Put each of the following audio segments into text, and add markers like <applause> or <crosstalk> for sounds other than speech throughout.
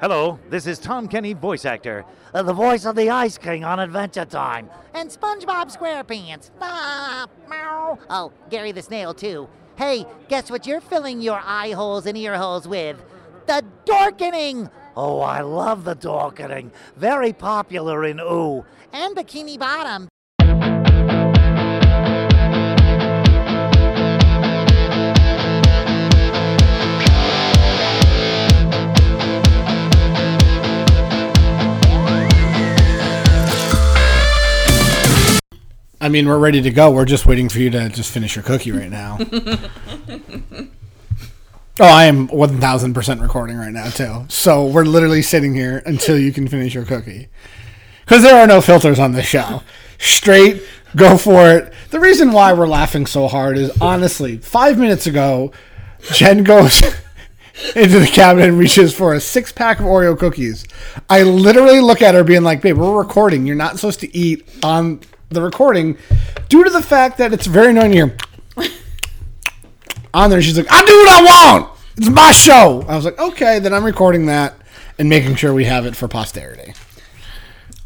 Hello, this is Tom Kenny, voice actor. Uh, the voice of the Ice King on Adventure Time. And SpongeBob SquarePants. Ah, meow. Oh, Gary the Snail, too. Hey, guess what you're filling your eye holes and ear holes with? The Dorkening! Oh, I love the Dorkening. Very popular in Ooh. And Bikini Bottom. I mean, we're ready to go. We're just waiting for you to just finish your cookie right now. <laughs> oh, I am 1000% recording right now, too. So we're literally sitting here until you can finish your cookie. Because there are no filters on this show. Straight, go for it. The reason why we're laughing so hard is honestly, five minutes ago, Jen goes <laughs> into the cabinet and reaches for a six pack of Oreo cookies. I literally look at her being like, babe, we're recording. You're not supposed to eat on the recording due to the fact that it's very annoying here. on there, she's like, I do what I want. It's my show. I was like, okay, then I'm recording that and making sure we have it for posterity.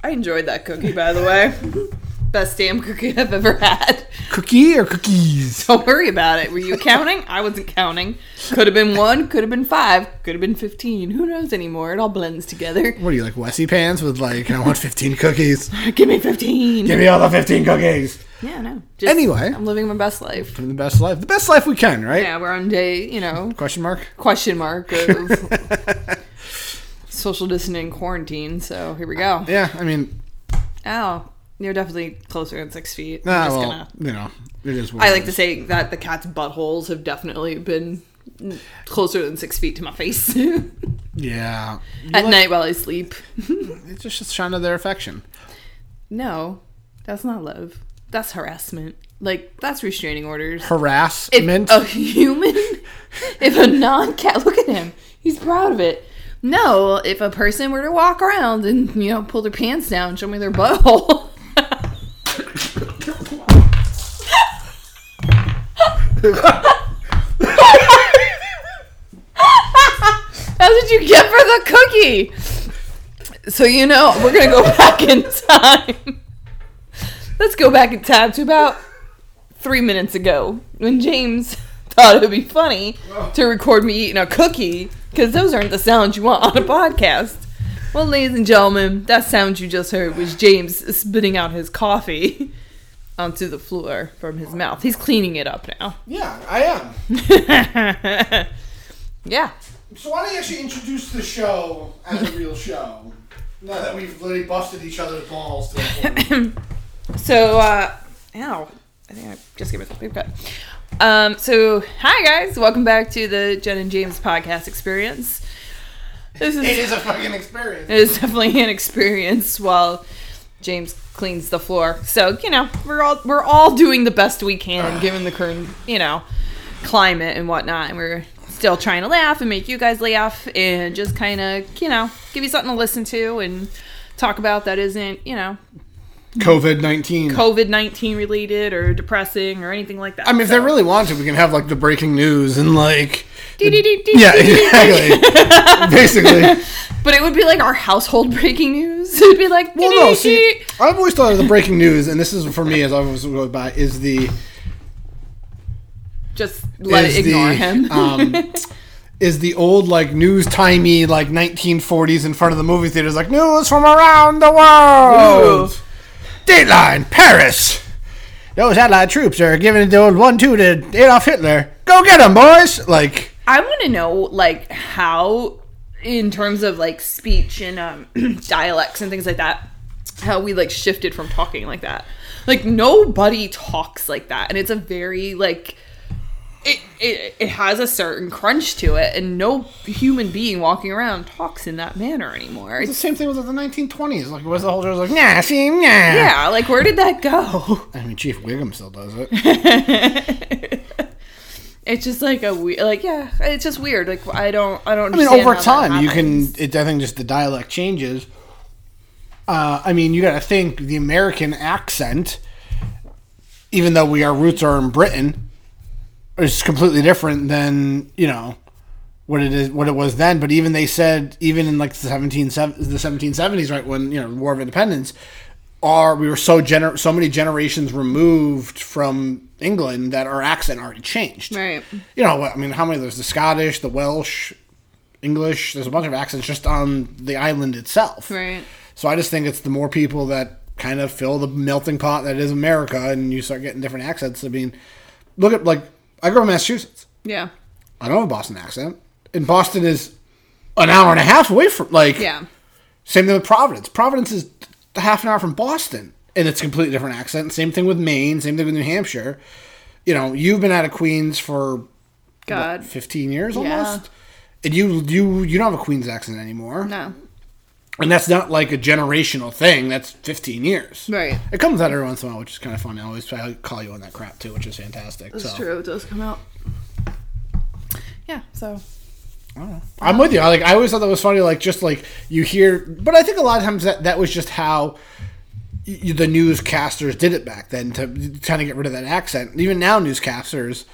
I enjoyed that cookie, by the way. <laughs> Best damn cookie <laughs> I've ever had. Cookie or cookies? Don't worry about it. Were you counting? I wasn't counting. Could have been one, could have been five, could have been 15. Who knows anymore? It all blends together. What are you like, Wessie pants with like, I want 15 cookies? <laughs> Give me 15. Give me all the 15 cookies. Yeah, no. Just, Anyway. I'm living my best life. Living the best life. The best life we can, right? Yeah, we're on day, you know, Question mark? question mark of <laughs> social distancing quarantine. So here we go. Yeah, I mean, Oh, you're definitely closer than six feet. Ah, just well, gonna. you know, it is what I like is. to say that the cat's buttholes have definitely been closer than six feet to my face <laughs> Yeah. You at like- night while I sleep. <laughs> It's just a sign of their affection. No, that's not love. That's harassment. Like that's restraining orders. If Harassment. a human, <laughs> if a non-cat, look at him. He's proud of it. No, if a person were to walk around and you know pull their pants down, and show me their butthole. That's what you get for the cookie. So you know we're gonna go back in time. Let's go back in time to about three minutes ago when James thought it would be funny to record me eating a cookie because those aren't the sounds you want on a podcast. Well, ladies and gentlemen, that sound you just heard was James spitting out his coffee onto the floor from his mouth. He's cleaning it up now. yeah, I am. <laughs> Yeah. So why don't you actually introduce the show as a real show? Now that we've literally busted each other's balls to. <laughs> So, uh, ow. I think I just gave myself a big cut. Um, so, hi guys. Welcome back to the Jen and James podcast experience. This is it is a fucking experience. It is definitely an experience while James cleans the floor. So you know we're all we're all doing the best we can ah. given the current you know climate and whatnot, and we're still trying to laugh and make you guys laugh and just kind of you know give you something to listen to and talk about that isn't you know COVID nineteen. COVID nineteen related or depressing or anything like that. I mean, if they really want to, we can have like the breaking news and like. Yeah, exactly. <laughs> Basically. but it would be like our household breaking news. <laughs> It'd be like Well, no. See. I've always thought of the breaking news, and this is for me as I was going by, is the just let it ignore the, him. um, <laughs> is the old like news timey like 1940s in front of the movie theaters like news from around the world. Dateline, Paris. Those Allied troops are giving the old one-two to Adolf Hitler. Go get get 'em, boys! Like, I want to know like how in terms of like speech and um, <clears throat> dialects and things like that how we like shifted from talking like that like nobody talks like that and it's a very like it, it it has a certain crunch to it, and no human being walking around talks in that manner anymore. It's the same thing with the 1920s. Like, was the whole show like, nah, see, nah. yeah, like where did that go? I mean, Chief Wiggum still does it. <laughs> It's just like a weird, like yeah, it's just weird. Like I don't, I don't. I mean, over time, you can. It, I think just the dialect changes. Uh, I mean, you got to think the American accent, even though we our roots are in Britain, is completely different than you know what it is what it was then. But even they said even in like the seventeen the seventeen seventies, right when you know War of Independence, are we were so gener- so many generations removed from England that our accent already changed. Right. You know, I mean, how many? There's the Scottish, the Welsh, English. There's a bunch of accents just on the island itself. Right. So I just think it's the more people that kind of fill the melting pot that is America, and you start getting different accents. I mean, look at like I grew up in Massachusetts. Yeah. I don't have a Boston accent, and Boston is an hour and a half away from like. Yeah. Same thing with Providence. Providence is half an hour from Boston, and it's a completely different accent. Same thing with Maine. Same thing with New Hampshire. You know, you've been out of Queens for God. what, 15 years Yeah. almost. And you you you don't have a Queens accent anymore. No. And that's not like a generational thing. That's 15 years. Right. It comes out every once in a while, which is kind of fun. I always try to call you on that crap too, which is fantastic. That's so true. It does come out. Yeah. So. I'm with you. I like I always thought that was funny. Like just like you hear, but I think a lot of times that that was just how y- the newscasters did it back then to kind of get rid of that accent. Even now, newscasters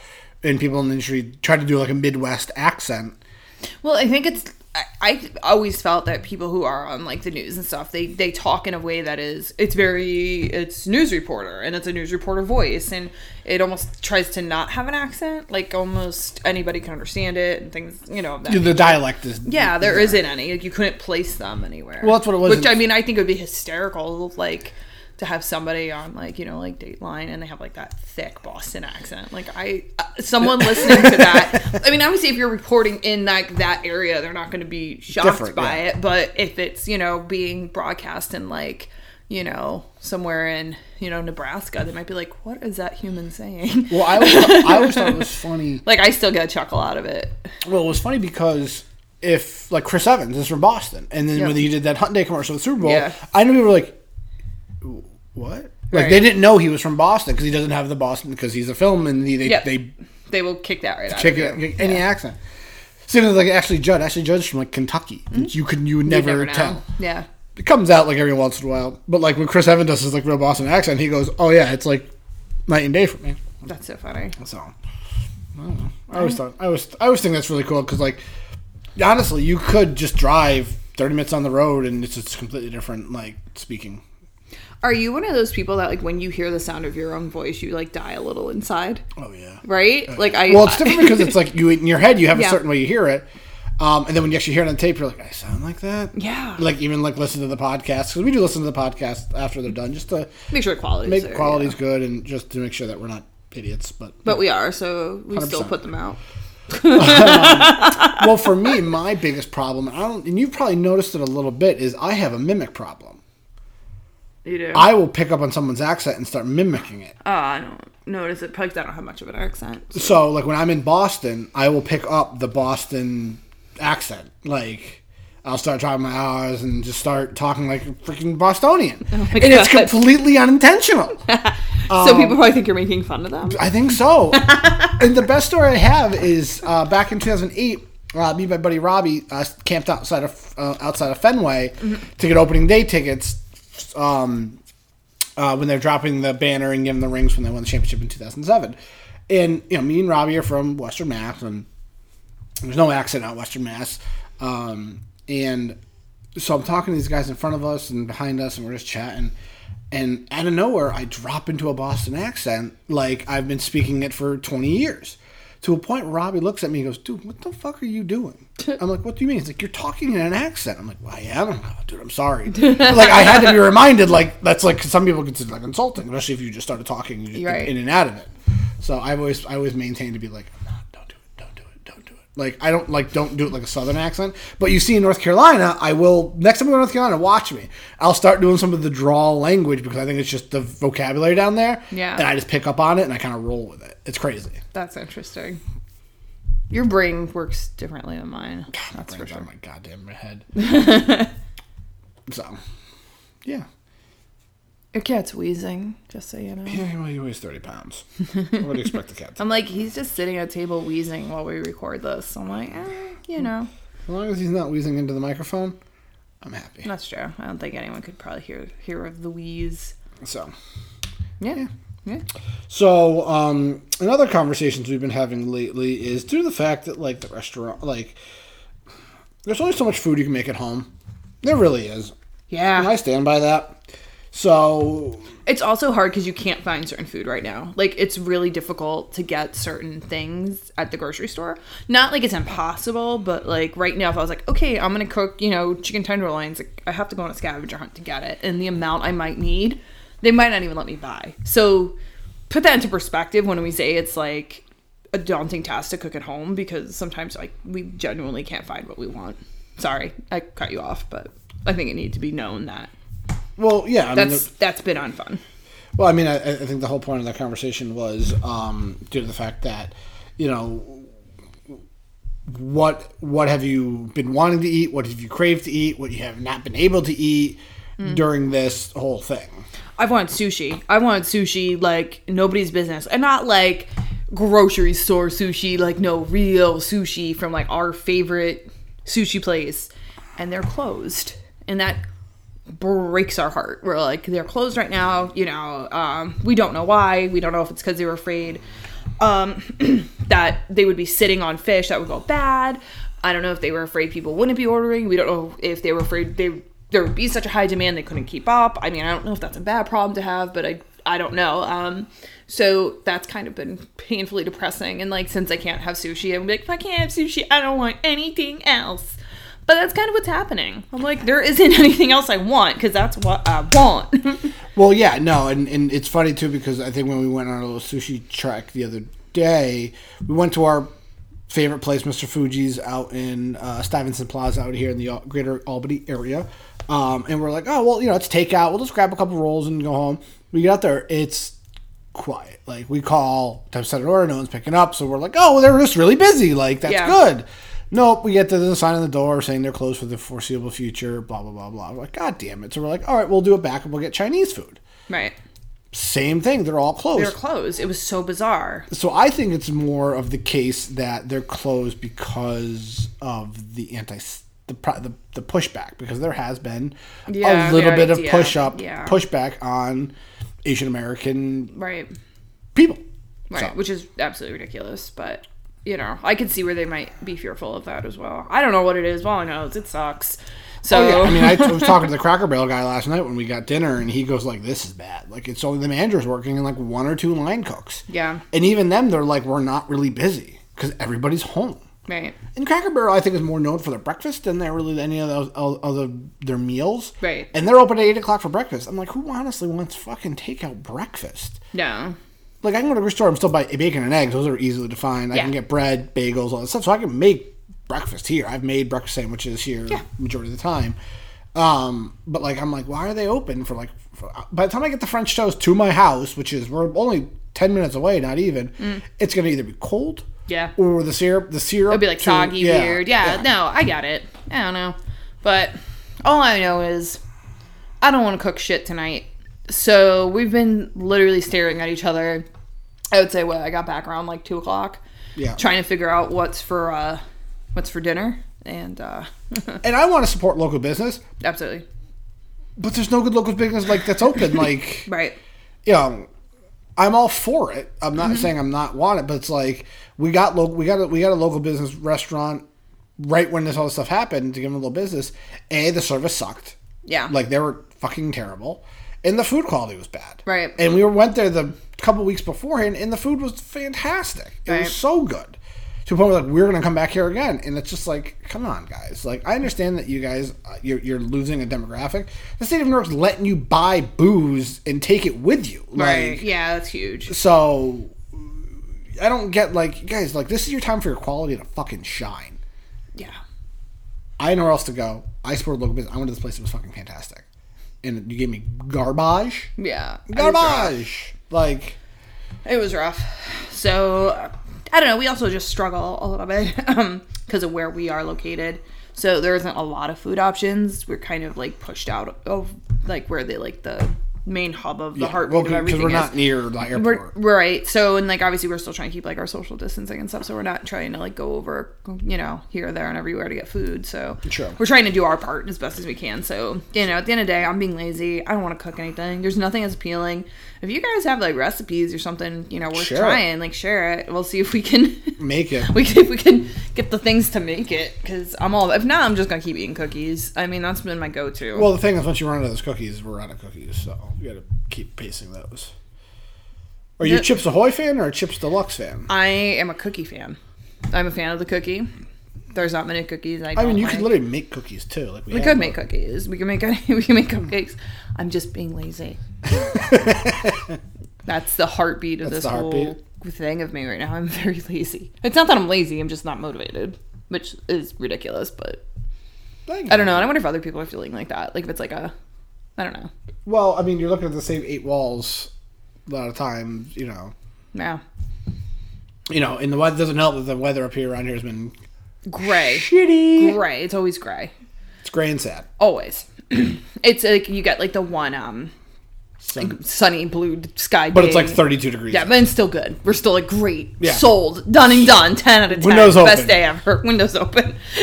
and people in the industry try to do like a Midwest accent. Well, I think it's. I, I always felt that people who are on like the news and stuff, they they talk in a way that is it's very it's news reporter and it's a news reporter voice and it almost tries to not have an accent, like almost anybody can understand it and things, you know. The dialect is Yeah, there not any. Like you couldn't place them anywhere. Well, that's what it was Which I mean, I think it would be hysterical, like to have somebody on like you know like Dateline and they have like that thick Boston accent. Like I, someone listening to that. <laughs> I mean, obviously, if you're reporting in like that area, they're not going to be shocked Different, by yeah. it. But if it's you know being broadcast in like you know somewhere in you know Nebraska, they might be like, "What is that human saying?" Well, I always, I always thought it was <laughs> funny. like I still get a chuckle out of it. Well, it was funny because if like Chris Evans is from Boston, and then Yeah. when he did that Hyundai commercial with Super Bowl, Yeah. I know people were like, "What?" Like Right. they didn't know he was from Boston because he doesn't have the Boston because he's a film and he, they Yep. they They will kick that right out. kick it, you. kick any accent. Same as like Ashley Judd. Ashley Judd's from like Kentucky. You could you would Mm-hmm. Never, know. tell. Yeah. It comes out like every once in a while, but like when Chris Evans does his like real Boston accent, he goes, "Oh yeah, it's like night and day for me." That's so funny. So I don't know. I always thought I always I always think that's really cool because like honestly, you could just drive thirty minutes on the road and it's just completely different like speaking. Are you one of those people that like when you hear the sound of your own voice, you like die a little inside, Oh yeah. right? Like I Well, it's different because it's like you in your head you have Yeah. a certain way you hear it, um, and then when you actually hear it on tape, you're like, I sound like that. Yeah. Like even like listen to the podcast because we do listen to the podcast after they're done just to make sure the quality make there, quality's yeah. good and just to make sure that we're not idiots. But But we are, so we still 100%. put them out. well, for me, my biggest problem, I don't, and you've probably noticed it a little bit, is I have a mimic problem. You do. I will pick up on someone's accent and start mimicking it. oh, I don't notice it because I don't have much of an accent. So, like when I'm in Boston, I will pick up the Boston accent. Like, I'll start driving my hours and just start talking like a freaking Bostonian. and it's completely unintentional. <laughs> so people probably think you're making fun of them. I think so. <laughs> and the best story I have is uh, back in 2008. Uh, me and my buddy Robbie uh, camped outside of uh, outside of Fenway to get opening day tickets. Um, uh, when they're dropping the banner and giving the rings when they won the championship in 2007, and you know, me and Robbie are from Western Mass, and there's no accent out Western Mass, um, and so I'm talking to these guys in front of us and behind us, and we're just chatting. And out of nowhere, I drop into a Boston accent like I've been speaking it for 20 years. To a point where Robbie looks at me and goes, Dude, what the fuck are you doing? <laughs> I'm like, What do you mean? He's like, You're talking in an accent. I'm like, Well, I am. "Oh, Dude, I'm sorry. <laughs> like, I had to be reminded, like, that's like, some people consider like insulting, especially if you just started talking Right. in and out of it. So I've always, I always maintain to be like, no, Don't do it. Don't do it. Don't do it. Like I don't like don't do it like a southern accent. But you see in North Carolina, I will next time we go to North Carolina, watch me. I'll start doing some of the draw language because I think it's just the vocabulary down there. Yeah. And I just pick up on it and I kind of roll with it. It's crazy. That's interesting. Your brain works differently than mine. That's for sure. my goddamn head. <laughs> so, yeah. Your cat's wheezing, just so you know. Yeah, well, he weighs thirty pounds. what do you expect the cat to? I'm like, he's just sitting at a table wheezing while we record this. I'm like, eh, you know, As long as he's not wheezing into the microphone, I'm happy. that's true. I don't think anyone could probably hear hear of the wheeze. So, Yeah, yeah. So, um, another conversations we've been having lately is due to the fact that like the restaurant, like, there's only so much food you can make at home. There really is, Yeah. and I stand by that. So, It's also hard because you can't find certain food right now. Like it's really difficult to get certain things at the grocery store. Not like it's impossible, but like right now, if I was like, okay, I'm gonna cook, you know, chicken tenderloins, like, I have to go on a scavenger hunt to get it, and the amount I might need, they might not even let me buy. So put that into perspective when we say it's like a daunting task to cook at home because sometimes like we genuinely can't find what we want. Sorry, I cut you off, but I think it needs to be known that well, yeah, I mean, that's that's been unfun. well, I mean, I, I think the whole point of that conversation was um, due to the fact that, you know, what what have you been wanting to eat? What have you craved to eat? What you have not been able to eat during this whole thing? I've wanted sushi. I wanted sushi like nobody's business, and not like grocery store sushi, like no real sushi from like our favorite sushi place, and they're closed, and that breaks our heart. We're like they're closed right now. You know, um, we don't know why. We don't know if it's because they were afraid um, <clears throat> that they would be sitting on fish that would go bad. I don't know if they were afraid people wouldn't be ordering. We don't know if they were afraid they there would be such a high demand they couldn't keep up. I mean, I don't know if that's a bad problem to have, but I I don't know. Um, so that's kind of been painfully depressing. And like since I can't have sushi, I'm like if I can't have sushi, I don't want anything else. But that's kind of what's happening. I'm like there isn't <laughs> anything else I want because that's what I want. <laughs> Well, yeah, no, and, and it's funny too because I think when we went on a little sushi trek the other day, we went to our favorite place, Mr. Fuji's, out in uh, Stuyvesant Plaza out here in the greater Albany area. Um, and we're like, oh, well, you know, it's takeout. We'll just grab a couple rolls and go home. We get out there, it's quiet. Like, we call, to set an order, no one's picking up. So we're like, oh, well, they're just really busy. Like, that's Yeah. good. Nope, we get to the sign on the door saying they're closed for the foreseeable future, blah, blah, blah, blah. We're like, God damn it. So we're like, all right, we'll do it back and we'll get Chinese food. right. Same thing, they're all closed. They were closed. It was so bizarre. so I think it's more of the case that they're closed because of the anti the the, the pushback because there has been Yeah, a little bit of push up yeah. pushback on Asian American Right. people. Right, So- which is absolutely ridiculous, but you know, I could see where they might be fearful of that as well. I don't know what it is. All I know is it sucks. So Oh, yeah. I mean, I <laughs> was talking to the Cracker Barrel guy last night when we got dinner, and he goes like, "This is bad. Like, it's only the managers working and like one or two line cooks. Yeah. and even them, they're like, we're not really busy because everybody's home. right, And Cracker Barrel, I think, is more known for their breakfast than they're really any of those other their meals. Right. And they're open at eight o'clock for breakfast. I'm like, who honestly wants fucking takeout breakfast? no, Like, I can go to a store and still buy bacon and eggs. Those are easily defined. I Yeah. can get bread, bagels, all that stuff. So I can make breakfast here. I've made breakfast sandwiches here majority of the time. Um, but like, I'm like, why are they open for like? For, by the time I get the French toast to my house, which is we're only ten minutes away, not even, it's gonna either be cold, Mm. Yeah. or the syrup, the syrup, it'll be like to- soggy, weird. Yeah, no, I got it. I don't know, but all I know is I don't want to cook shit tonight. So we've been literally staring at each other. I would say what I got back around like two o'clock, yeah. trying to figure out what's for uh what's for dinner, and uh <laughs> And I want to support local business, absolutely but there's no good local business like that's open. <laughs> like, right. you know, I'm all for it. I'm Mm-hmm. not saying I'm not want it, but it's like we got lo- we got a, we got a local business restaurant right when this all this stuff happened to give them a little business. A the service sucked. Yeah. like they were fucking terrible, and the food quality was bad. Right. And we went there the couple weeks beforehand, and the food was fantastic. It Right. was so good. To the point where like we're gonna come back here again, and it's just like, come on, guys. Like I understand that you guys uh, you're, you're losing a demographic. The state of New York's letting you buy booze and take it with you. Right. Yeah, that's huge. so I don't get like guys like this is your time for your quality to fucking shine. Yeah. I had nowhere else to go. I support local business. I went to this place It was fucking fantastic, and you gave me garbage, Yeah. It was rough. garbage. Like It was rough. So I don't know. We also just struggle a little bit <laughs> um, because of where we are located. So there isn't a lot of food options. We're kind of like pushed out of like where they like the main hub of the heartbeat well, of because everything we're is. not near the We're, airport. right. So, and like obviously, we're still trying to keep like our social distancing and stuff. So we're not trying to like go over, you know, here, there, and everywhere to get food. So Sure. we're trying to do our part as best as we can. So you know, at the end of the day, I'm being lazy. I don't want to cook anything. There's nothing as appealing. If you guys have like recipes or something, you know, worth it. trying, like share it. We'll see if we can. <laughs> Make it. We can, if we can get the things to make it, because I'm all. If not, I'm just gonna keep eating cookies. I mean, that's been my go-to. Well, the thing is, once you run out of those cookies, we're out of cookies, so you got to keep pacing those. Are you a Chips Ahoy fan or a Chips Deluxe fan? I am a cookie fan. I'm a fan of the cookie. There's not many cookies I. I mean, you like. could literally make cookies too. Like we, We could make cookies. We can make <laughs> any. We can make cupcakes. I'm just being lazy. <laughs> That's the heartbeat of That's this the whole thing of me right now. I'm very <laughs> lazy. It's not that I'm lazy. I'm just not motivated, which is ridiculous. But Thank I don't know. And I wonder if other people are feeling like that. Like if it's like a, I don't know. Well, I mean, you're looking at the same eight walls a lot of times. You know, Yeah, you know, and the weather doesn't help that the weather up here around here has been gray, shitty. gray. It's always gray. It's gray and sad. Always. <clears throat> it's like you get like the one um Sun- sunny blue sky. but it's like 32 degrees. Yeah, but it's still good. We're still like great. Yeah. Sold. Done and done. <laughs> 10 out of 10. Windows Best open. day ever. <laughs> Windows open. <laughs>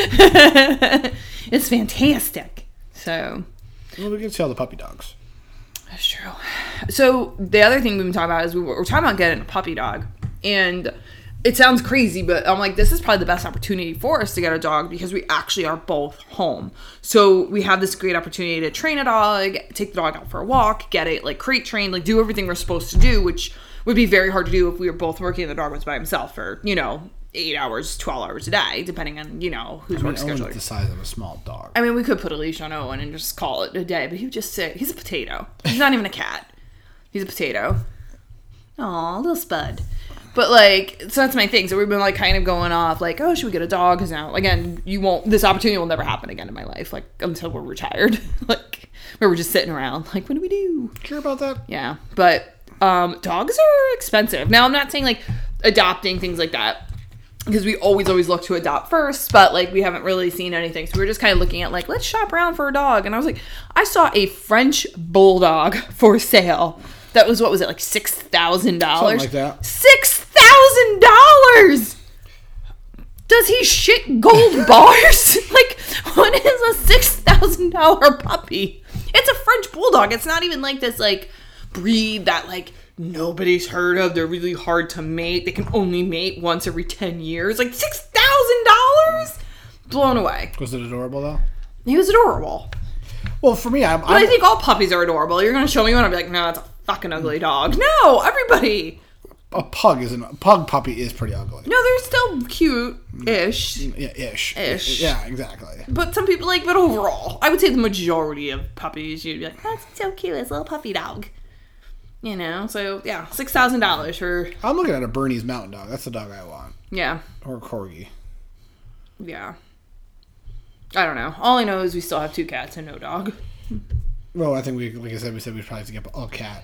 it's fantastic. So, Well, we can see all the puppy dogs. that's true. So, the other thing we've been talking about is we were, we're talking about getting a puppy dog. And it sounds crazy, but I'm like, this is probably the best opportunity for us to get a dog because we actually are both home. So we have this great opportunity to train a dog, take the dog out for a walk, get it like crate trained, like do everything we're supposed to do, which would be very hard to do if we were both working and the dog was by himself for, you know, eight hours, 12 hours a day, depending on, you know, whose I mean, work schedule. Owen's the size of a small dog. I mean, we could put a leash on Owen and just call it a day, but he would just sit. He's a potato. He's not even a cat. He's a potato. Aw, little spud. But like, so that's my thing. So we've been like kind of going off, like, oh, should we get a dog? Because now, again, you won't. This opportunity will never happen again in my life, like until we're retired, <laughs> like where we're just sitting around, like, what do we do? Care about that? Yeah, but um, dogs are expensive. Now, I'm not saying like adopting things like that because we always always look to adopt first, but like we haven't really seen anything. So we were just kind of looking at like let's shop around for a dog, and I was like, I saw a French bulldog <laughs> for sale. That was what was it like six thousand dollars? Something like that. Six thousand dollars. Does he shit gold <laughs> bars? <laughs> like, what is a six thousand dollar puppy? It's a French bulldog. It's not even like this like breed that like nobody's heard of. They're really hard to mate. They can only mate once every ten years. Like six thousand dollars. Blown away. Was it adorable though? He was adorable. Well, for me, I'm. But I I'm think all puppies are adorable. You're gonna show me one, I'll be like, no, it's a fucking ugly dog. No, everybody. A pug is an a pug puppy is pretty ugly. No, they're still cute-ish. Mm, yeah, ish. Ish. Yeah, exactly. But some people like, but overall, I would say the majority of puppies, you'd be like, that's so cute, it's a little puppy dog. You know, so yeah, six thousand dollars for I'm looking at a Bernese Mountain Dog. That's the dog I want, yeah, or a corgi. yeah. I don't know. All I know is we still have two cats and no dog. Well, I think we, like I said, we said we probably have to get a cat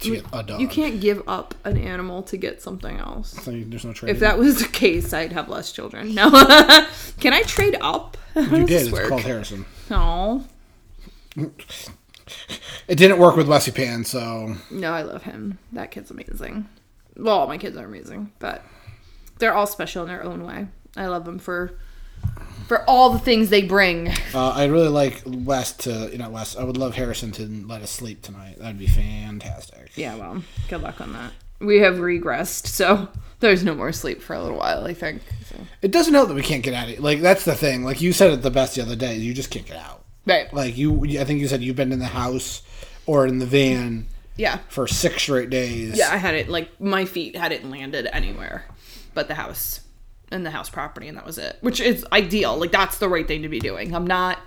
to get a dog. You can't give up an animal to get something else. So there's no trade. If that was the case, I'd have less children. No, <laughs> can I trade up? <laughs> You did, it's work? called Harrison. No, It didn't work with Wesley Pan, so no, I love him. That kid's amazing. Well, all my kids are amazing, but they're all special in their own way. I love them for for all the things they bring. uh, I'd really like Wes to, you know, Wes. I would love Harrison to let us sleep tonight. That'd be fantastic. Yeah, well, good luck on that. We have regressed, so there's no more sleep for a little while. I think. So. It doesn't help that we can't get out of it. Like that's the thing. Like you said it the best the other day. You just can't get out. Right. Like you, I think you said you've been in the house or in the van Yeah. for six straight days. Yeah, I had it like my feet hadn't landed anywhere but the house and the house property and that was it. Which is ideal. Like that's the right thing to be doing. I'm not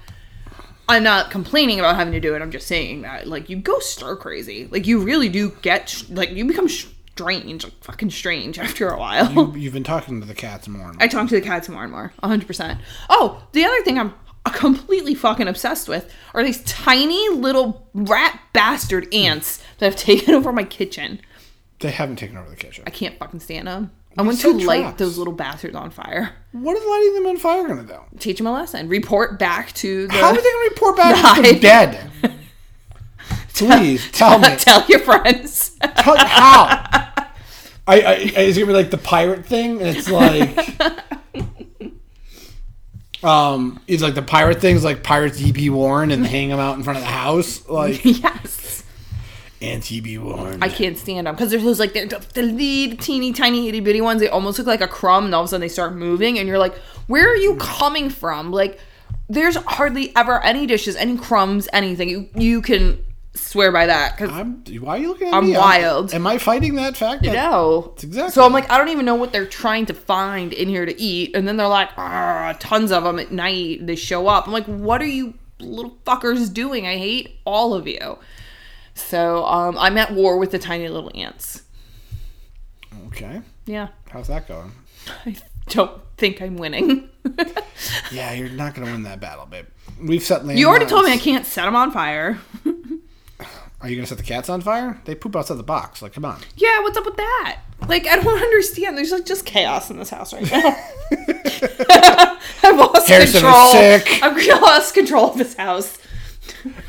I'm not complaining about having to do it. I'm just saying that like you go stir crazy. Like you really do get like you become strange, like fucking strange <laughs> after a while. You, you've been talking to the cats more. And more. I talk to the cats more and more, 100%. Oh, the other thing I'm completely fucking obsessed with are these tiny little rat bastard ants that have taken <laughs> over my kitchen. They haven't taken over the kitchen. I can't fucking stand them. I want to light traps. those little bastards on fire. What is lighting them on fire going to do? Teach them a lesson. Report back to the. How are they going to report back Died. they're <laughs> dead? Please <laughs> tell me. <laughs> Tell your friends. Tell- how? I, I, is it gonna be like the pirate thing? And it's like, um, it's like the pirate things, like pirates E.P. Warren, and hang them out in front of the house, like yes. Aunt E.P. Warren. I can't stand them because there's those like they're the, little teeny tiny itty bitty ones. They almost look like a crumb, and all of a sudden they start moving, and you're like, "Where are you coming from?" Like, there's hardly ever any dishes, any crumbs, anything. You you can swear by that because I'm. Why are you looking at I'm me? wild. Am I fighting that fact? That- no. exactly- So I'm like, I don't even know what they're trying to find in here to eat, and then they're like, ah, tons of them at night. They show up. I'm like, what are you little fuckers doing? I hate all of you. So um, I'm at war with the tiny little ants. Okay. Yeah. How's that going? <laughs> I don't think I'm winning. <laughs> Yeah, you're not gonna win that battle, babe. We've set. you already told me I can't set them on fire. Are you gonna set the cats on fire? They poop outside the box. Like, come on. Yeah, what's up with that? Like, I don't <laughs> understand. There's like just chaos in this house right now. I've lost Harrison is sick. I've lost control of this house.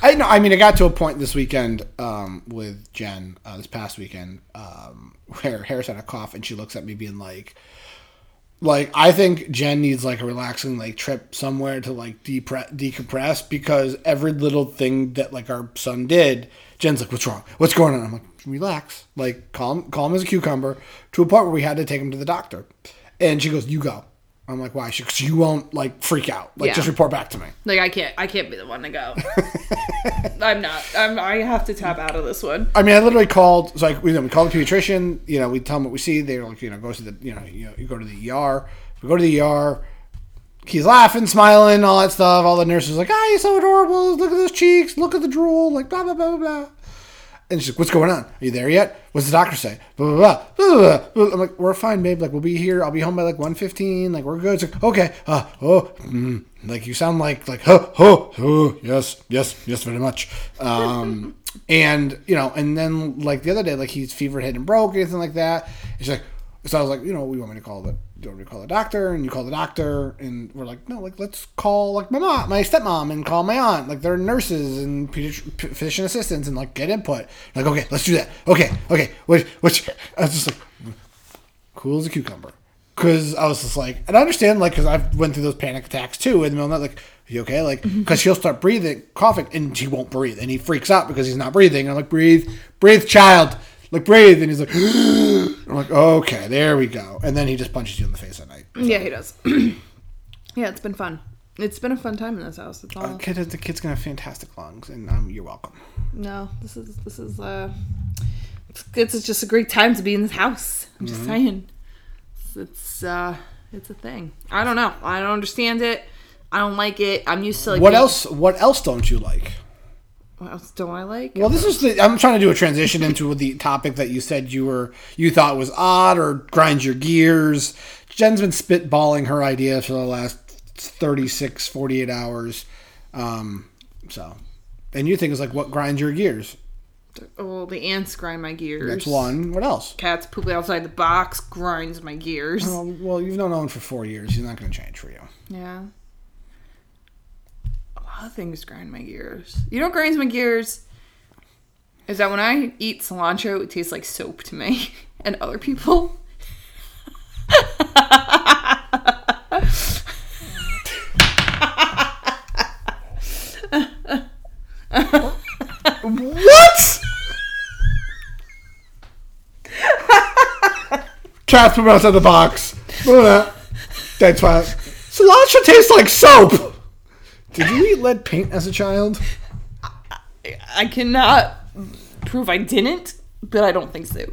I know. I mean, it got to a point this weekend um, with Jen uh, this past weekend um, where Harris had a cough and she looks at me being like, like I think Jen needs like a relaxing like trip somewhere to like depre- decompress because every little thing that like our son did, Jen's like, "What's wrong? What's going on?" I'm like, "Relax, like calm, calm as a cucumber." To a point where we had to take him to the doctor, and she goes, "You go." I'm like, "Why?" Goes, "You won't like freak out. Like Yeah. just report back to me." Like, I can't. I can't be the one to go. <laughs> I'm not. I'm, I have to tap out of this one. I mean, I literally called. So like, we, we call the pediatrician. You know, we tell them what we see. They're like, you know, go to the, you know, you know, you go to the ER. We go to the ER. He's laughing, smiling, all that stuff. All the nurses are like, ah, he's so adorable. Look at those cheeks. Look at the drool. Like blah blah blah blah. blah. And she's like, what's going on? Are you there yet? What's the doctor say? Blah blah blah. blah, blah, blah. I'm like, we're fine, babe. Like we'll be here. I'll be home by like 1.15. Like we're good. It's like, okay. Uh, oh, mm. like you sound like like oh oh oh yes yes yes very much. Um, <laughs> and you know, and then like the other day, like he's fever hit and broke, anything like that. It's like, so I was like, you know, we want me to call the, do you want me to call the doctor? And you call the doctor, and we're like, no, like let's call like my mom, my stepmom, and call my aunt. Like they're nurses and physician assistants, and like get input. Like okay, let's do that. Okay, okay. Which which I was just like, cool as a cucumber. Because I was just like, and I understand, like, because I've went through those panic attacks too in the middle of the night, like, you okay? Like, mm-hmm. because she'll start breathing, coughing, and she won't breathe, and he freaks out because he's not breathing. And I'm like, breathe, breathe, child, like, breathe, and he's like, <gasps> I'm like, okay, there we go. And then he just punches you in the face at night. Yeah, he does. <clears throat> yeah, it's been fun. It's been a fun time in this house. That's all. Kid, the kid's gonna have fantastic lungs, and um, you're welcome. No, this is this is uh, it's, it's just a great time to be in this house. I'm just saying, it's, it's uh, it's a thing. I don't know. I don't understand it. I don't like it. I'm used to like What being- else? What else don't you like? What else don't I like? Well, this is the. I'm trying to do a transition into the topic that you said you were you thought was odd or grinds your gears. Jen's been spitballing her idea for the last 36, 48 hours. Um, so, and you think it's like what grinds your gears? oh, the ants grind my gears. That's one. What else? Cats pooping outside the box grinds my gears. Well, well, you've known Owen for four years. He's not going to change for you. Yeah. Of things grind my gears. You know what grinds my gears? Is that when I eat cilantro, it tastes like soap to me. <laughs> And other people. What? Cats from outside the box. Look at that. That's why. Cilantro tastes like soap. Did you eat lead paint as a child? I cannot prove I didn't, but I don't think so.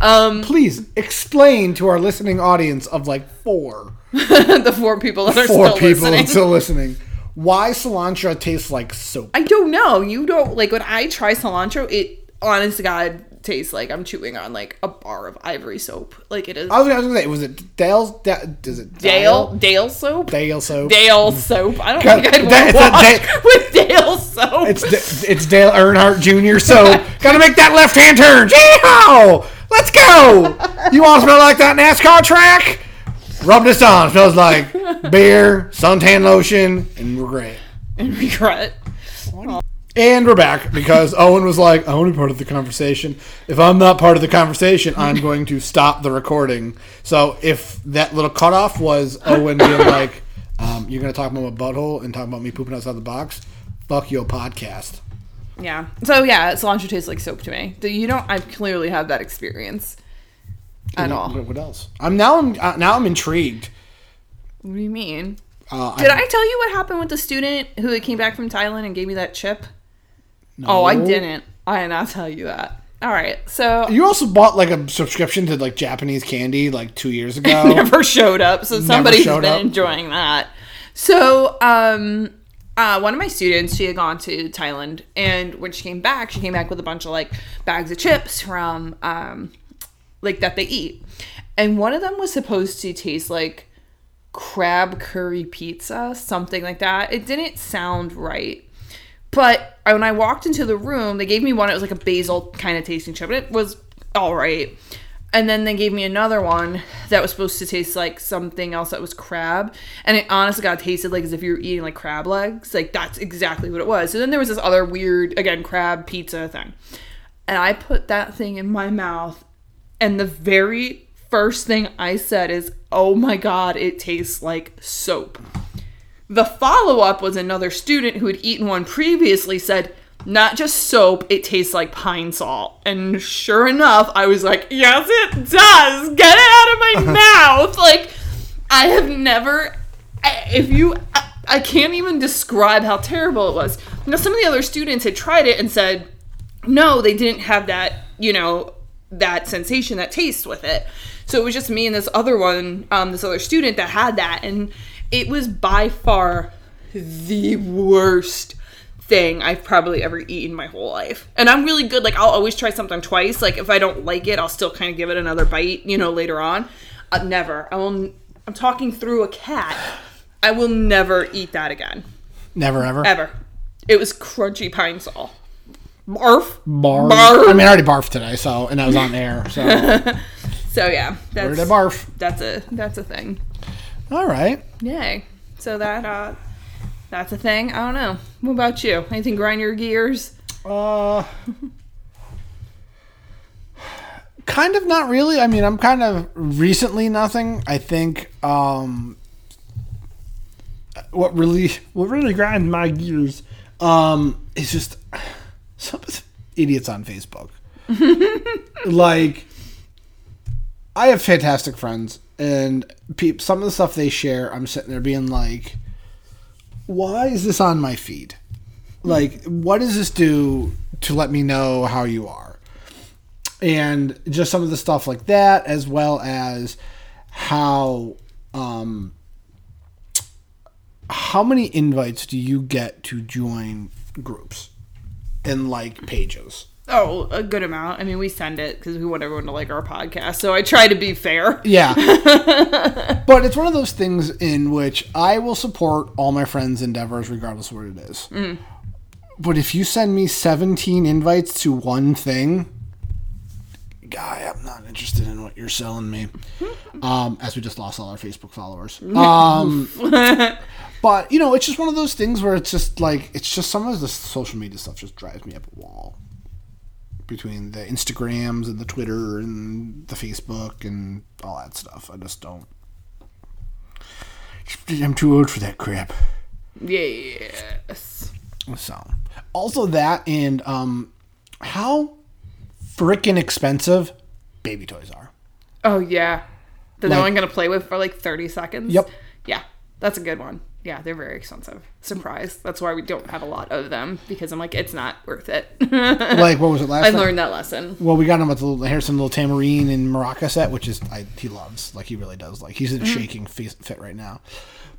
Um, Please explain to our listening audience of like four, <laughs> the four people that are four still people listening. still listening, why cilantro tastes like soap. I don't know. You don't like when I try cilantro. It honest to God taste like I'm chewing on like a bar of ivory soap. Like it is I was, I was gonna say, was it Dale's? Da, is it Dale Dale soap. Dale soap. Dale soap. I don't God, think I'd that- want it's a to <laughs> with Dale soap. It's it's Dale Earnhardt Jr. So <laughs> gotta make that left hand turn. Yeehaw! Let's go. You want to smell like that NASCAR track? Rub this on. Smells like <laughs> beer, suntan lotion, and regret. and regret. And we're back because <laughs> Owen was like, I want to be part of the conversation. If I'm not part of the conversation, I'm <laughs> going to stop the recording. So if that little cutoff was <laughs> Owen being like, um, you're going to talk about my butthole and talk about me pooping outside the box, fuck your podcast. Yeah. So yeah, cilantro tastes like soap to me. You don't. I clearly have that experience at all. What, what else? I'm now. I'm uh, now. I'm intrigued. What do you mean? Uh, Did I tell you what happened with the student who came back from Thailand and gave me that chip? Oh, I didn't. I did not tell you that. All right. So You also bought like a subscription to like Japanese candy like two years <laughs> ago. never showed up. So somebody's been up. enjoying that. So, um, uh, one of my students, she had gone to Thailand, and when she came back, she came back with a bunch of like bags of chips from, um, like that they eat, and one of them was supposed to taste like crab curry pizza, something like that. It didn't sound right. But when I walked into the room, they gave me one. It was like a basil kind of tasting chip, and it was all right. And then they gave me another one that was supposed to taste like something else that was crab, and it honestly got tasted like as if you were eating like crab legs. Like that's exactly what it was. So then there was this other weird, again, crab pizza thing, and I put that thing in my mouth, and the very first thing I said is, "Oh my god, it tastes like soap." The follow up was another student who had eaten one previously said, not just soap, it tastes like Pine-Sol. And sure enough, I was like, yes, it does. Get it out of my <laughs> mouth. Like, I have never, if you, I, I can't even describe how terrible it was. Now, some of the other students had tried it and said, no, they didn't have that, you know, that sensation, that taste with it. So it was just me and this other one, um, this other student that had that, and it was by far the worst thing I've probably ever eaten my whole life. And I'm really good. Like I'll always try something twice. Like if I don't like it, I'll still kind of give it another bite, you know, later on. Uh, never. I will. I'm talking through a cat. I will never eat that again, Never ever. ever. It was crunchy Pine-Sol. Barf. Barf. Barf. I mean, I already barfed today, so and I was on air. So <laughs> So yeah, that's did I barf? that's a that's a thing. All right. Yay. So that uh that's a thing. I don't know. What about you? Anything grind your gears? Uh, kind of not really. I mean, I'm kind of recently nothing. I think um, what really what really grinds my gears um, is just <sighs> some of the idiots on Facebook. <laughs> like, I have fantastic friends, and peop some of the stuff they share, I'm sitting there being like, "Why is this on my feed?" like what does this do to let me know how you are and just some of the stuff like that as well as how um how many invites do you get to join groups and like pages Oh, a good amount. I mean, we send it because we want everyone to like our podcast. So I try to be fair. Yeah. <laughs> but it's one of those things in which I will support all my friends' endeavors regardless of what it is. But if you send me 17 invites to one thing, guy, I'm not interested in what you're selling me. <laughs> Um, as we just lost all our Facebook followers. Um, <laughs> but, you know, it's just one of those things where it's just like, it's just some of the social media stuff just drives me up a wall between the Instagrams and the Twitter and the Facebook and all that stuff. I just don't. I'm too old for that crap. Yes. So, also that and um, how freaking expensive baby toys are. Oh yeah. That no one gonna play with for like thirty seconds. Yep. Yeah, that's a good one. Yeah, they're very expensive. Surprise. That's why we don't have a lot of them because I'm like, it's not worth it. <laughs> Like what was it last? <laughs> I've time? learned that lesson. Well, we got him with the little Harrison little Tamarine and Maraca set, which is I, he loves. Like he really does. Like he's in a mm-hmm. shaking fit right now.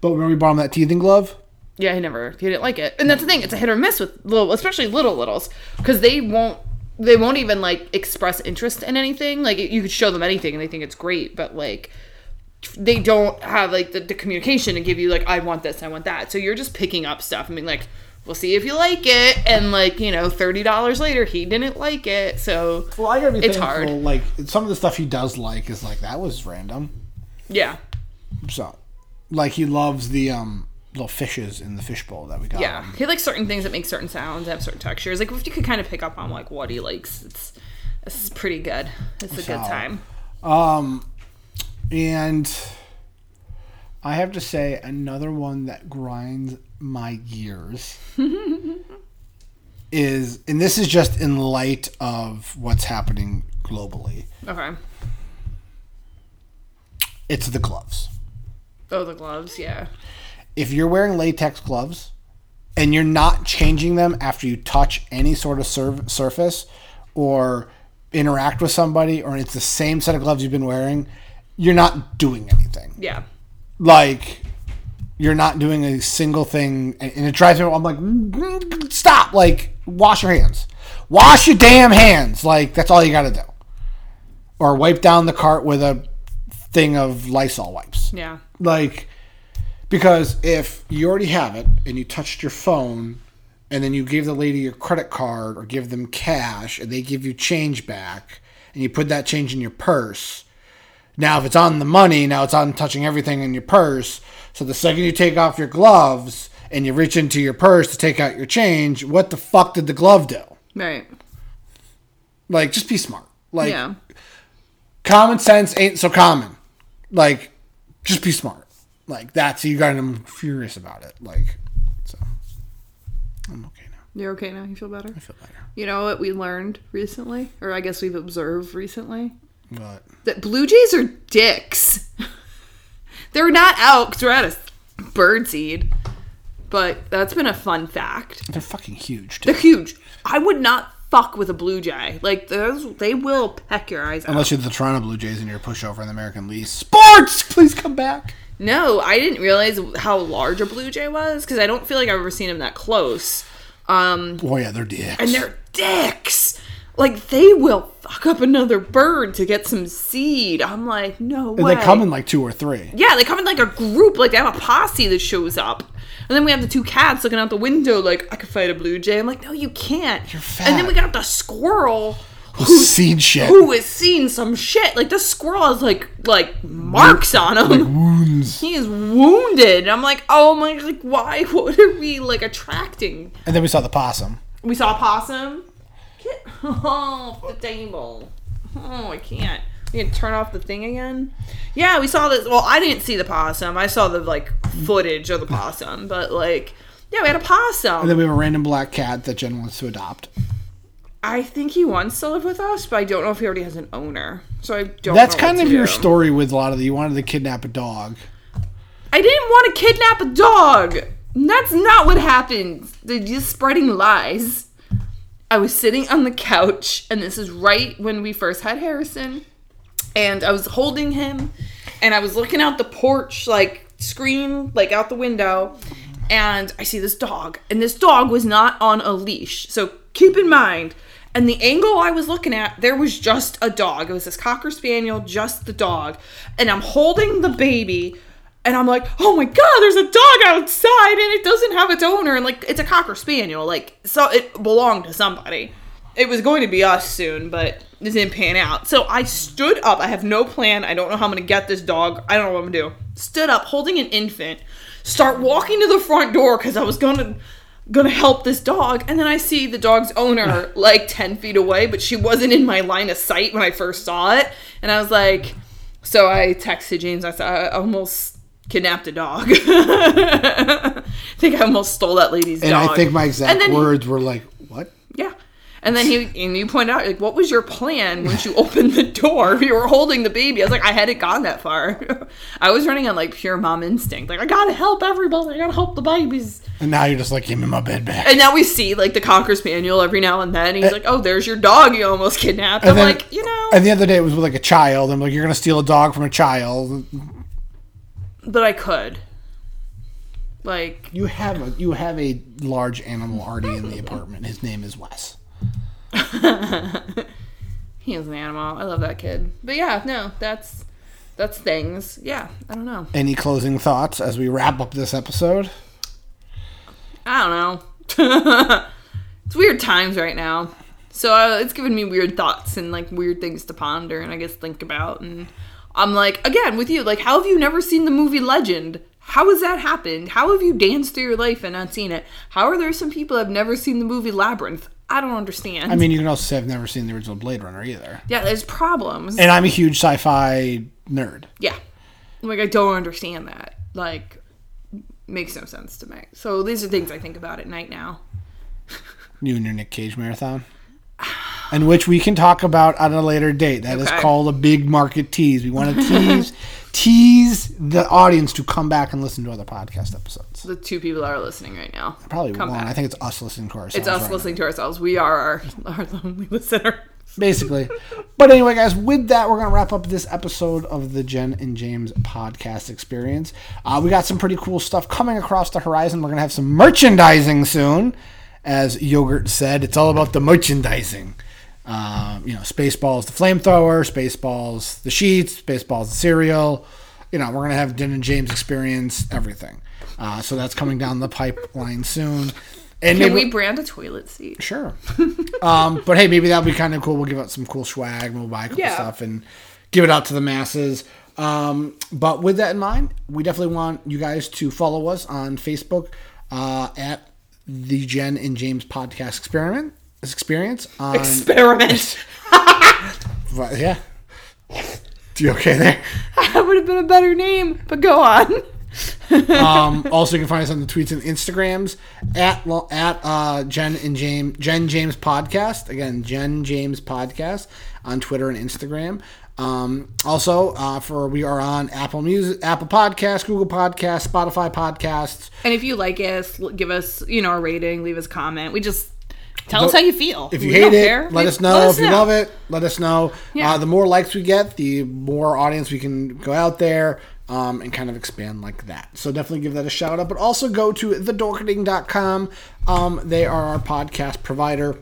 But remember we bought him that teething glove. Yeah, he never he didn't like it. And that's the thing, it's a hit or miss with little especially little littles. Because they won't they won't even like express interest in anything. Like you could show them anything and they think it's great, but like they don't have like the, the communication to give you like I want this, I want that. So you're just picking up stuff. I mean like we'll see if you like it and like you know thirty dollars later he didn't like it so Well, I gotta be It's thankful, hard. Like some of the stuff he does like is like that was random. yeah So, like he loves the um little fishes in the fishbowl that we got. yeah him. he likes certain things that make certain sounds have certain textures like if you could kind of pick up on like what he likes it's it's pretty good it's a good time Um, and I have to say another one that grinds my gears <laughs> is, and this is just in light of what's happening globally. okay It's the gloves. oh the gloves yeah if you're wearing latex gloves and you're not changing them after you touch any sort of sur- surface or interact with somebody or it's the same set of gloves you've been wearing, you're not doing anything. yeah Like you're not doing a single thing and it drives me I'm like "Mm, stop like wash your hands. Wash your damn hands. Like that's all you got to do. Or wipe down the cart with a thing of Lysol wipes. yeah Like, because if you already have it and you touched your phone and then you gave the lady your credit card or give them cash and they give you change back and you put that change in your purse. Now, if it's on the money, now it's on touching everything in your purse. So the second you take off your gloves and you reach into your purse to take out your change, what the fuck did the glove do? right Like, just be smart. Like, yeah common sense ain't so common. Like, just be smart. Like that's you got I'm furious about it. Like, so I'm okay now. you're okay now you feel better I feel better. you know what we learned recently or i guess we've observed recently But that blue jays are dicks. <laughs> they're not out because we're at a bird seed. But that's been a fun fact. they're fucking huge. Too. They're huge. I would not fuck with a blue jay. Like those, they will peck your eyes out. Unless you're the Toronto Blue Jays and you're a pushover in the American League. Sports, <laughs> please come back. No, I didn't realize how large a blue jay was because I don't feel like I've ever seen him that close. Um, Oh yeah, they're dicks. and they're dicks. Like they will fuck up another bird to get some seed. I'm like, no way. and they come in like two or three. Yeah, they come in like a group, like they have a posse that shows up. And then we have the two cats looking out the window, like, I could fight a blue jay. I'm like, no, you can't. You're And then we got the squirrel Seed shit. who is seeing some shit. Like, the squirrel has, like, like marks on him. Like Wounds. he is wounded. And I'm like, oh my, like, why? <laughs> What are we, like, attracting? And then we saw the possum. We saw a possum. Get <laughs> off the table. Oh, I can't. You can turn off the thing again. Yeah, we saw this. Well, I didn't see the possum. I saw the like footage of the possum, but like, yeah, we had a possum. And then we have a random black cat that Jen wants to adopt. I think he wants to live with us, but I don't know if he already has an owner. So I don't. That's kind of your do. story with a lot of the. You wanted to kidnap a dog. I didn't want to kidnap a dog. That's not what happened. They're just spreading lies. I was sitting on the couch, and this is right when we first had Harrison. And I was holding him, and I was looking out the porch, like screen, like out the window, and I see this dog. And this dog was not on a leash. So keep in mind, and the angle I was looking at, there was just a dog. It was this Cocker Spaniel, just the dog. And I'm holding the baby, and I'm like, oh my god, there's a dog outside, and it doesn't have its owner. And like, it's a Cocker Spaniel. Like, so it belonged to somebody. It was going to be us soon, but it didn't pan out. So I stood up. I have no plan. I don't know how I'm going to get this dog. I don't know what I'm going to do. Stood up, holding an infant, start walking to the front door because I was going to gonna help this dog and then i see the dog's owner <laughs> like 10 feet away but she wasn't in my line of sight when i first saw it and i was like so i texted james i said i almost kidnapped a dog <laughs> i think i almost stole that lady's And dog I think my exact words were like, "What?" yeah and then he and you pointed out like what was your plan once you opened the door <laughs> you were holding the baby i was like i hadn't gone that far <laughs> i was running on like pure mom instinct like i gotta help everybody i gotta help the babies And now you're just like, "Give me my bed back." and now we see like the cocker spaniel every now and then. He's like, "Oh, there's your dog you almost kidnapped." I'm then- like, you know, And the other day it was with like a child. I'm like, "You're gonna steal a dog from a child." But I could. Like, You have a you have a large animal already in the apartment. His name is Wes. <laughs> he is an animal. I love that kid. But yeah, no, that's that's things. Yeah, I don't know. Any closing thoughts as we wrap up this episode? I don't know. <laughs> it's weird times right now. So uh, it's giving me weird thoughts and like weird things to ponder and I guess think about. And I'm like, again, with you, like, how have you never seen the movie Legend? How has that happened? How have you danced through your life and not seen it? How are there some people that have never seen the movie Labyrinth? I don't understand. I mean, you can also say I've never seen the original Blade Runner either. yeah, there's problems. And I'm a huge sci-fi nerd. Yeah. Like I don't understand that. Like makes no sense to me. So these are things I think about at night now. You and your Nick Cage marathon. And which we can talk about at a later date. That is Okay. called a big market tease. We want to tease <laughs> tease the audience to come back and listen to other podcast episodes. The two people that are listening right now. Probably Come won't. back. I think it's us listening to ourselves. It's us right listening to ourselves. We are our, <laughs> our lonely listener. basically. But anyway, guys, with that, we're going to wrap up this episode of the Jen and James podcast experience. Uh, we got some pretty cool stuff coming across the horizon. We're going to have some merchandising soon. As Yogurt said, it's all about the merchandising. Um, you know, Spaceballs the flamethrower, Spaceballs the sheets, Spaceballs the cereal. You know, we're going to have Jen and James experience everything. Uh, so that's coming down the pipeline soon. And Can maybe- we brand a toilet seat? Sure. <laughs> um, but hey, maybe that'll be kind of cool. We'll give out some cool swag. We'll buy a couple Yeah. stuff and give it out to the masses. Um, but with that in mind, we definitely want you guys to follow us on Facebook uh, at the Jen and James Podcast Experiment Experience. On, Experiment. <laughs> But, yeah. <laughs> You okay there? that would have been a better name, but go on. <laughs> Um, also, you can find us on the tweets and Instagrams at at uh, Jen and James Jen James Podcast. Again, Jen James Podcast on Twitter and Instagram. Um, also, uh, for we are on Apple Music, Apple Podcasts, Google Podcasts, Spotify Podcasts. And if you like us, give us, you know, a rating, leave us a comment. We just tell us how you feel. If you We hate it, care. let us know. if you know. love it, let us know. Yeah. Uh, the more likes we get, the more audience we can go out there um, and kind of expand like that. So definitely give that a shout out. But also go to thedorkening.com. Um, they are our podcast provider,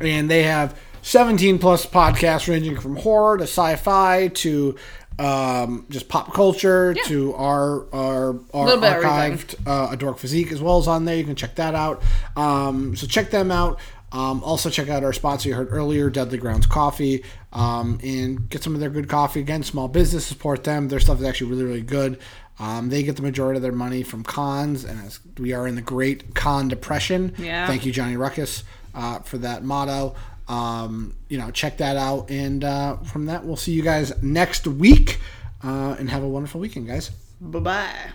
and they have 17 plus podcasts ranging from horror to sci-fi to um, just pop culture to our our, our Little bit of archived uh, a dork physique as well as on there. You can check that out. Um, so check them out. Um, also check out our sponsor you heard earlier deadly grounds coffee um, and get some of their good coffee. Again small business support them. Their stuff is actually really really good. Um, they get the majority of their money from cons and as we are in the great con depression. Yeah. thank you johnny ruckus uh, for that motto um, you know check that out. And uh, from that we'll see you guys next week. Uh, and have a wonderful weekend guys. Bye bye.